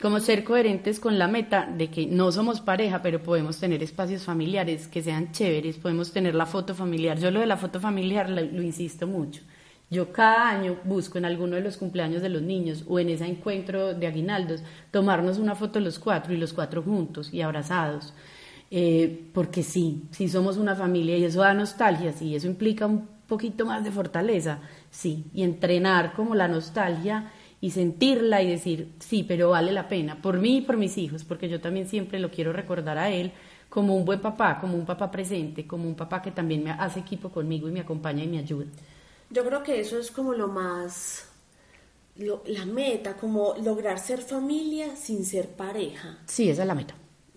S1: Como ser coherentes con la meta de que no somos pareja, pero podemos tener espacios familiares que sean chéveres, podemos tener la foto familiar. Yo lo de la foto familiar lo, insisto mucho. Yo cada año busco en alguno de los cumpleaños de los niños o en ese encuentro de aguinaldos tomarnos una foto los cuatro y los cuatro juntos y abrazados. Eh, porque sí, sí somos una familia y eso da nostalgia, sí, eso implica un poquito más de fortaleza, sí, y entrenar como la nostalgia y sentirla y decir, sí, pero vale la pena, por mí y por mis hijos, porque yo también siempre lo quiero recordar a él como un buen papá, como un papá presente, como un papá que también me hace equipo conmigo y me acompaña y me ayuda.
S2: Yo creo que eso es como lo más, lo- la meta, como lograr ser familia sin ser pareja.
S1: Sí, esa es la meta.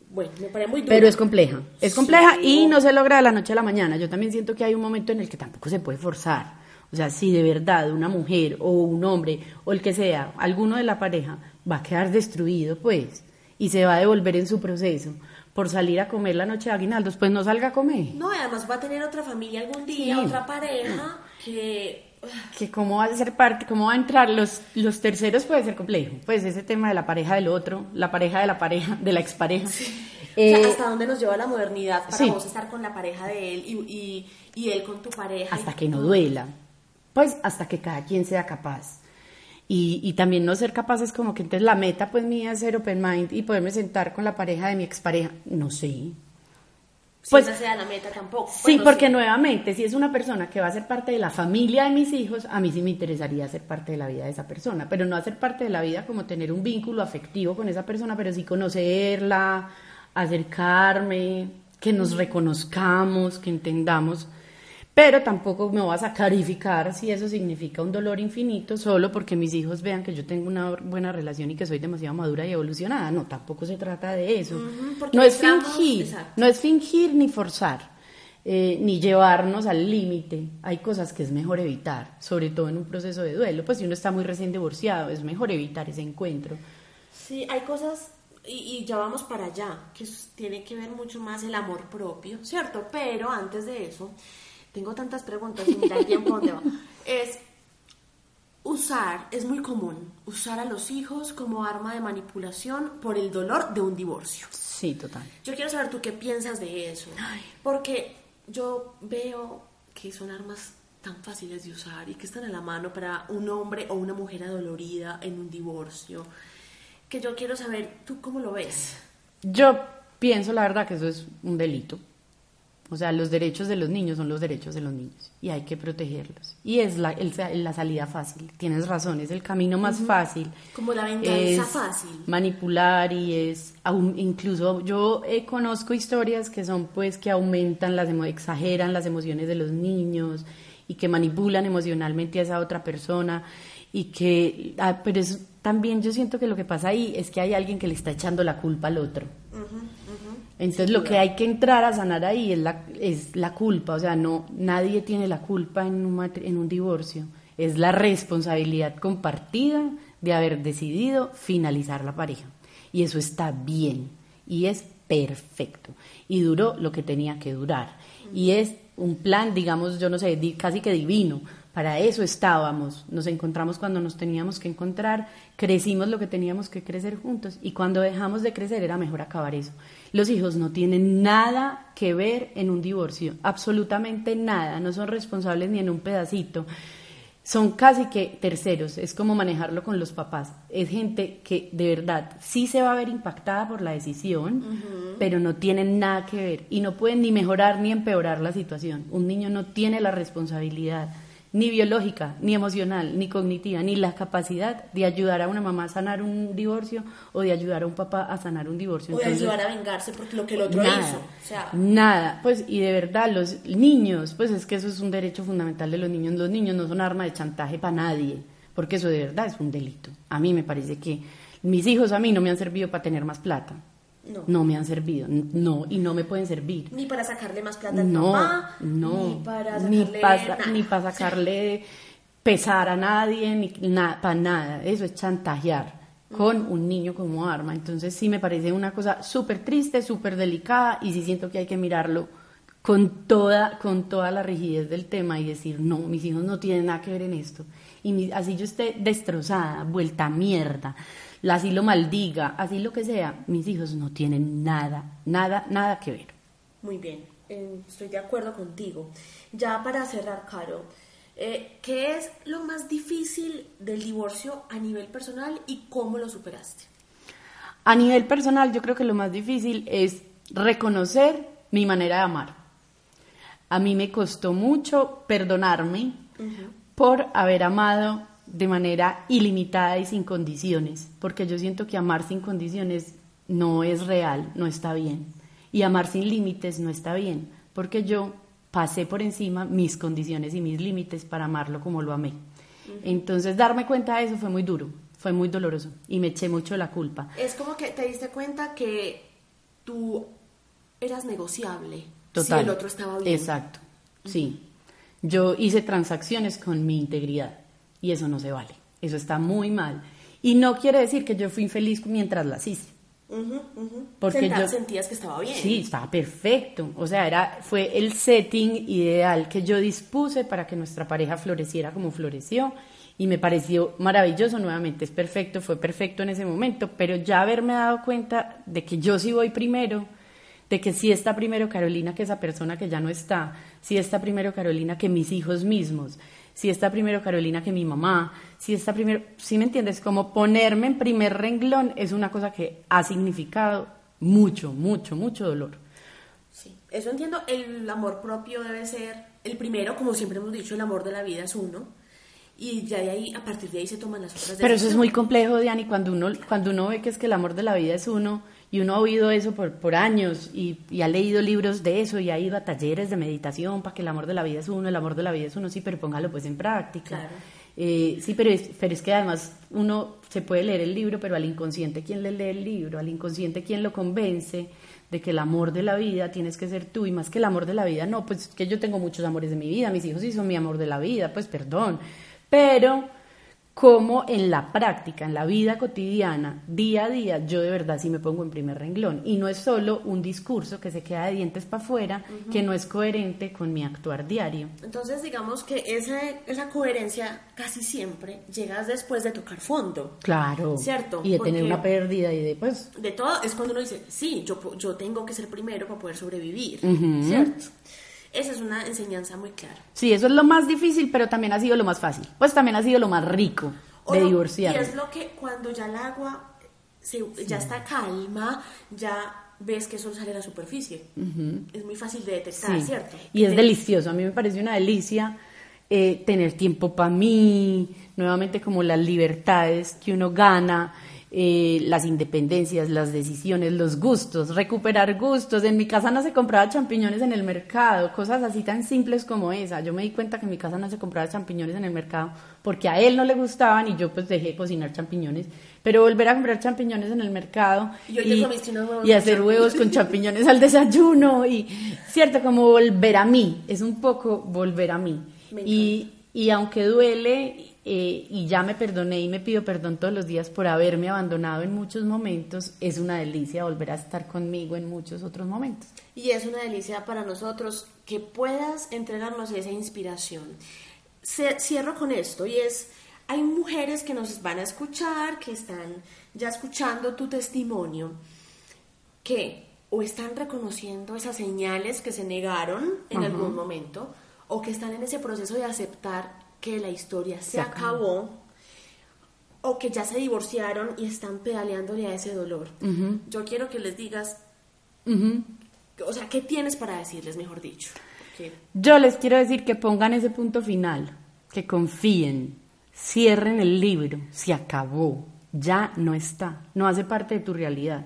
S2: Bueno, me parece muy.
S1: Pero es compleja, es compleja
S2: Sí,
S1: y no se logra de la noche a la mañana. Yo también siento que hay un momento en el que tampoco se puede forzar. O sea, si de verdad una mujer o un hombre o el que sea, alguno de la pareja va a quedar destruido, pues, y se va a devolver en su proceso por salir a comer la noche de aguinaldos, pues no salga a comer.
S2: No, y además va a tener otra familia algún día,
S1: Sí.
S2: otra pareja que...
S1: que cómo va a ser parte, cómo va a entrar los, los terceros puede ser complejo. Pues ese tema de la pareja del otro, la pareja de la pareja, de la expareja.
S2: o
S1: Eh,
S2: sea, hasta dónde nos lleva la modernidad para
S1: sí.
S2: vos estar con la pareja de él y, y, y él con tu pareja.
S1: hasta que no duela, pues hasta que cada quien sea capaz. Y, y también no ser capaz es como que entonces la meta pues mía es ser open mind y poderme sentar con la pareja de mi expareja, no sé.
S2: Si
S1: Pues-
S2: esa sea la meta tampoco.
S1: Sí, porque nuevamente, si es una persona que va a ser parte de la familia de mis hijos, a mí sí me interesaría ser parte de la vida de esa persona, pero no hacer parte de la vida como tener un vínculo afectivo con esa persona, pero sí conocerla, acercarme, que nos reconozcamos, que entendamos. Pero tampoco me voy a sacarificar si eso significa un dolor infinito solo porque mis hijos vean que yo tengo una buena relación y que soy demasiado madura y evolucionada. No, tampoco se trata de eso. No es
S2: estamos-
S1: fingir,
S2: exacto.
S1: no es fingir ni forzar, eh, ni llevarnos al límite. Hay cosas que es mejor evitar, sobre todo en un proceso de duelo. Pues si uno está muy recién divorciado, es mejor evitar ese encuentro.
S2: Sí, hay cosas, y, y ya vamos para allá, que tiene que ver mucho más el amor propio, ¿cierto? Pero antes de eso, tengo tantas preguntas y mira el tiempo va. Es usar, es muy común, usar a los hijos como arma de manipulación por el dolor de un divorcio.
S1: Sí, total.
S2: Yo quiero saber tú qué piensas de eso, porque yo veo que son armas tan fáciles de usar y que están a la mano para un hombre o una mujer adolorida en un divorcio, que yo quiero saber tú cómo lo ves.
S1: Yo pienso, la verdad, que eso es un delito. O sea, los derechos de los niños son los derechos de los niños y hay que protegerlos. Y es la, el la salida fácil. Tienes razón, es el camino más fácil.
S2: Como la venganza
S1: es
S2: fácil.
S1: manipular y es incluso yo eh, conozco historias que son pues que aumentan las exageran las emociones de los niños y que manipulan emocionalmente a esa otra persona y que ah, pero es también yo siento que lo que pasa ahí es que hay alguien que le está echando la culpa al otro entonces lo que hay que entrar a sanar ahí es la, es la culpa, o sea, no nadie tiene la culpa en un, en un divorcio, es la responsabilidad compartida de haber decidido finalizar la pareja. Y eso está bien y es perfecto. Y duró lo que tenía que durar. Y es un plan, digamos, yo no sé, casi que divino. Para eso estábamos, nos encontramos cuando nos teníamos que encontrar, crecimos lo que teníamos que crecer juntos y cuando dejamos de crecer era mejor acabar eso. Los hijos no tienen nada que ver en un divorcio, absolutamente nada, no son responsables ni en un pedacito. son casi que terceros, es como manejarlo con los papás. Es gente que de verdad sí se va a ver impactada por la decisión, pero no tienen nada que ver y no pueden ni mejorar ni empeorar la situación. Un niño no tiene la responsabilidad ni biológica, ni emocional, ni cognitiva, ni la capacidad de ayudar a una mamá a sanar un divorcio o de ayudar a un papá a sanar un divorcio.
S2: O de ayudar a vengarse porque lo que el otro
S1: nada,
S2: hizo. O sea,
S1: nada, pues y de verdad los niños, pues es que eso es un derecho fundamental de los niños. Los niños no son arma de chantaje para nadie, porque eso de verdad es un delito. A mí me parece que mis hijos a mí no me han servido para tener más plata.
S2: No.
S1: No me han servido, no, y no me pueden servir.
S2: ni para sacarle más plata al
S1: No,
S2: papá,
S1: no,
S2: ni para
S1: ni
S2: sacarle
S1: para
S2: nada.
S1: ni para sacarle pesar a nadie, ni para nada. Eso es chantajear con un niño como arma. Entonces sí me parece una cosa súper triste, súper delicada y sí siento que hay que mirarlo con toda, con toda la rigidez del tema y decir, no, mis hijos no tienen nada que ver en esto. Y mi- así yo esté destrozada, vuelta a mierda, así lo maldiga, así lo que sea, mis hijos no tienen nada, nada, nada que ver.
S2: Muy bien, eh, estoy de acuerdo contigo. Ya para cerrar, Caro, eh, ¿qué es lo más difícil del divorcio a nivel personal y cómo lo superaste?
S1: A nivel personal, yo creo que lo más difícil es reconocer mi manera de amar. A mí me costó mucho perdonarme por haber amado de manera ilimitada y sin condiciones, porque yo siento que amar sin condiciones no es real, no está bien. Y amar sin límites no está bien, porque yo pasé por encima mis condiciones y mis límites para amarlo como lo amé. Entonces, darme cuenta de eso fue muy duro, fue muy doloroso y me eché mucho la culpa.
S2: Es como que te diste cuenta que tú eras negociable
S1: Total.
S2: si el otro estaba bien.
S1: Exacto, sí. Yo hice transacciones con mi integridad y eso no se vale. Eso está muy mal. Y no quiere decir que yo fui infeliz mientras las hice. Porque yo-
S2: sentías que estaba bien.
S1: Sí, estaba perfecto. O sea, era, fue el setting ideal que yo dispuse para que nuestra pareja floreciera como floreció. Y me pareció maravilloso, nuevamente es perfecto, fue perfecto en ese momento, pero ya haberme dado cuenta de que yo sí voy primero, de que sí está primero Carolina que esa persona que ya no está, sí está primero Carolina que mis hijos mismos, sí está primero Carolina que mi mamá, sí está primero, sí me entiendes, como ponerme en primer renglón es una cosa que ha significado mucho, mucho, mucho dolor.
S2: Sí, eso entiendo. El amor propio debe ser el primero, como siempre hemos dicho, el amor de la vida es uno. Y ya de ahí, a partir de ahí se toman las otras
S1: Pero eso es muy complejo, Diani, cuando uno, cuando uno ve que es que el amor de la vida es uno y uno ha oído eso por, por años y, y ha leído libros de eso y ha ido a talleres de meditación para que el amor de la vida es uno, el amor de la vida es uno, sí, pero póngalo pues en práctica.
S2: Claro.
S1: Eh, sí, pero es, pero es que además uno se puede leer el libro, pero al inconsciente, ¿quién le lee el libro? Al inconsciente, ¿quién lo convence de que el amor de la vida tienes que ser tú? Y más que el amor de la vida, no, pues que yo tengo muchos amores de mi vida, mis hijos sí son mi amor de la vida, pues perdón. Pero como en la práctica, en la vida cotidiana, día a día, yo de verdad sí me pongo en primer renglón. Y no es solo un discurso que se queda de dientes para afuera, que no es coherente con mi actuar diario.
S2: Entonces, digamos que ese- esa coherencia casi siempre llega después de tocar fondo.
S1: Claro.
S2: Cierto,
S1: Y de tener una pérdida y de, pues,
S2: De todo es cuando uno dice, sí, yo, yo tengo que ser primero para poder sobrevivir. ¿Cierto? Esa es una enseñanza muy clara.
S1: sí, eso es lo más difícil, pero también ha sido lo más fácil. Pues también ha sido lo más rico de
S2: lo-
S1: divorciar.
S2: Y es lo que cuando ya el agua se- ya está calma, ya ves que eso sale a la superficie. Es muy fácil de detectar,
S1: Sí,
S2: ¿cierto?
S1: Y es delicioso, a mí me parece una delicia eh, tener tiempo para mí, nuevamente como las libertades que uno gana, eh, las independencias, las decisiones, los gustos, recuperar gustos. En mi casa no se compraba champiñones en el mercado, cosas así tan simples como esa. Yo me di cuenta que en mi casa no se compraba champiñones en el mercado porque a él no le gustaban y yo pues dejé de cocinar champiñones. Pero volver a comprar champiñones en el mercado
S2: Y
S1: y
S2: con
S1: hacer huevos con champiñones al desayuno y cierto como volver a mí es un poco volver a mí y, y aunque duele eh, y ya me perdoné y me pido perdón todos los días por haberme abandonado en muchos momentos es una delicia volver a estar conmigo en muchos otros momentos
S2: Y es una delicia para nosotros que puedas entregarnos esa inspiración. Ce- Cierro con esto y es, hay mujeres que nos van a escuchar, que están ya escuchando tu testimonio, que o están reconociendo esas señales que se negaron en algún momento, o que están en ese proceso de aceptar que la historia se,
S1: Se
S2: acabó.
S1: acabó.
S2: o que ya se divorciaron y están pedaleándole a ese dolor. Yo quiero que les digas, o sea, ¿qué tienes para decirles, mejor dicho?
S1: Yo les quiero decir que pongan ese punto final, que confíen, cierren el libro, se acabó, ya no está, no hace parte de tu realidad.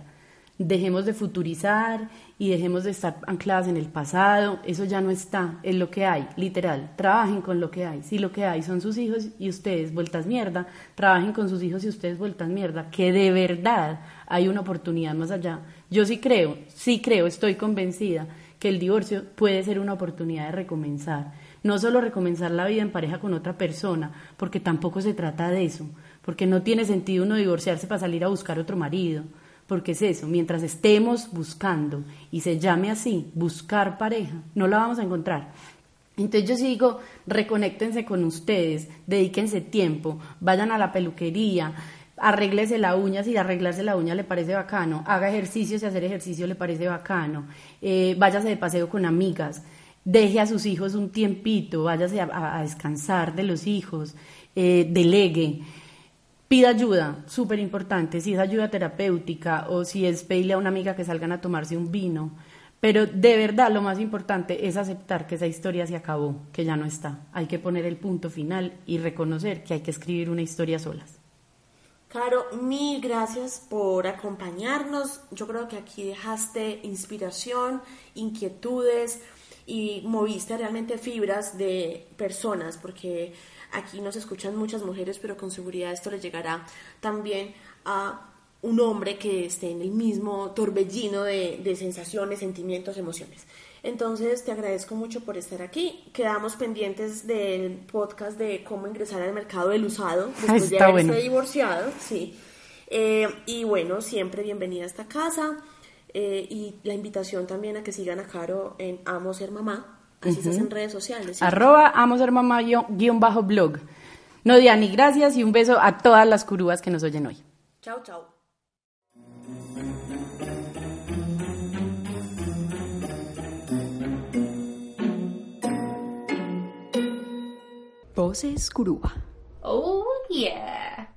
S1: Dejemos de futurizar y dejemos de estar ancladas en el pasado, eso ya no está, es lo que hay, literal. Trabajen con lo que hay. Si lo que hay son sus hijos y ustedes vueltas mierda, trabajen con sus hijos y ustedes vueltas mierda, que de verdad hay una oportunidad más allá. Yo sí creo, sí creo, estoy convencida que el divorcio puede ser una oportunidad de recomenzar. No solo recomenzar la vida en pareja con otra persona, porque tampoco se trata de eso, porque no tiene sentido uno divorciarse para salir a buscar otro marido, porque es eso, mientras estemos buscando y se llame así, buscar pareja, no la vamos a encontrar. Entonces yo sí digo, reconéctense con ustedes, dedíquense tiempo, vayan a la peluquería, arréglese la uña, si arreglarse la uña le parece bacano, haga ejercicio, si hacer ejercicio le parece bacano, eh, váyase de paseo con amigas, deje a sus hijos un tiempito, váyase a, descansar de los hijos, eh, delegue. Pida ayuda, súper importante, si es ayuda terapéutica o si es pedirle a una amiga que salgan a tomarse un vino. Pero de verdad lo más importante es aceptar que esa historia se acabó, que ya no está. Hay que poner el punto final y reconocer que hay que escribir una historia solas.
S2: Caro, mil gracias por acompañarnos. Yo creo que aquí dejaste inspiración, inquietudes y moviste realmente fibras de personas, porque aquí nos escuchan muchas mujeres, pero con seguridad esto le llegará también a un hombre que esté en el mismo torbellino de, de sensaciones, sentimientos, emociones. Entonces, te agradezco mucho por estar aquí. Quedamos pendientes del podcast de cómo ingresar al mercado del usado después de haberse
S1: bueno.
S2: divorciado, sí. Eh, y bueno, siempre bienvenida a esta casa. eh, y la invitación también a que sigan a Caro en Amo Ser Mamá. Así estás en redes sociales. ¿sí?
S1: Arroba amo ser mamá guión- bajo blog. No, Diani, gracias y un beso a todas las curúas que nos oyen hoy.
S2: Chao, chao.
S4: Voces Curuba.
S3: Oh, yeah.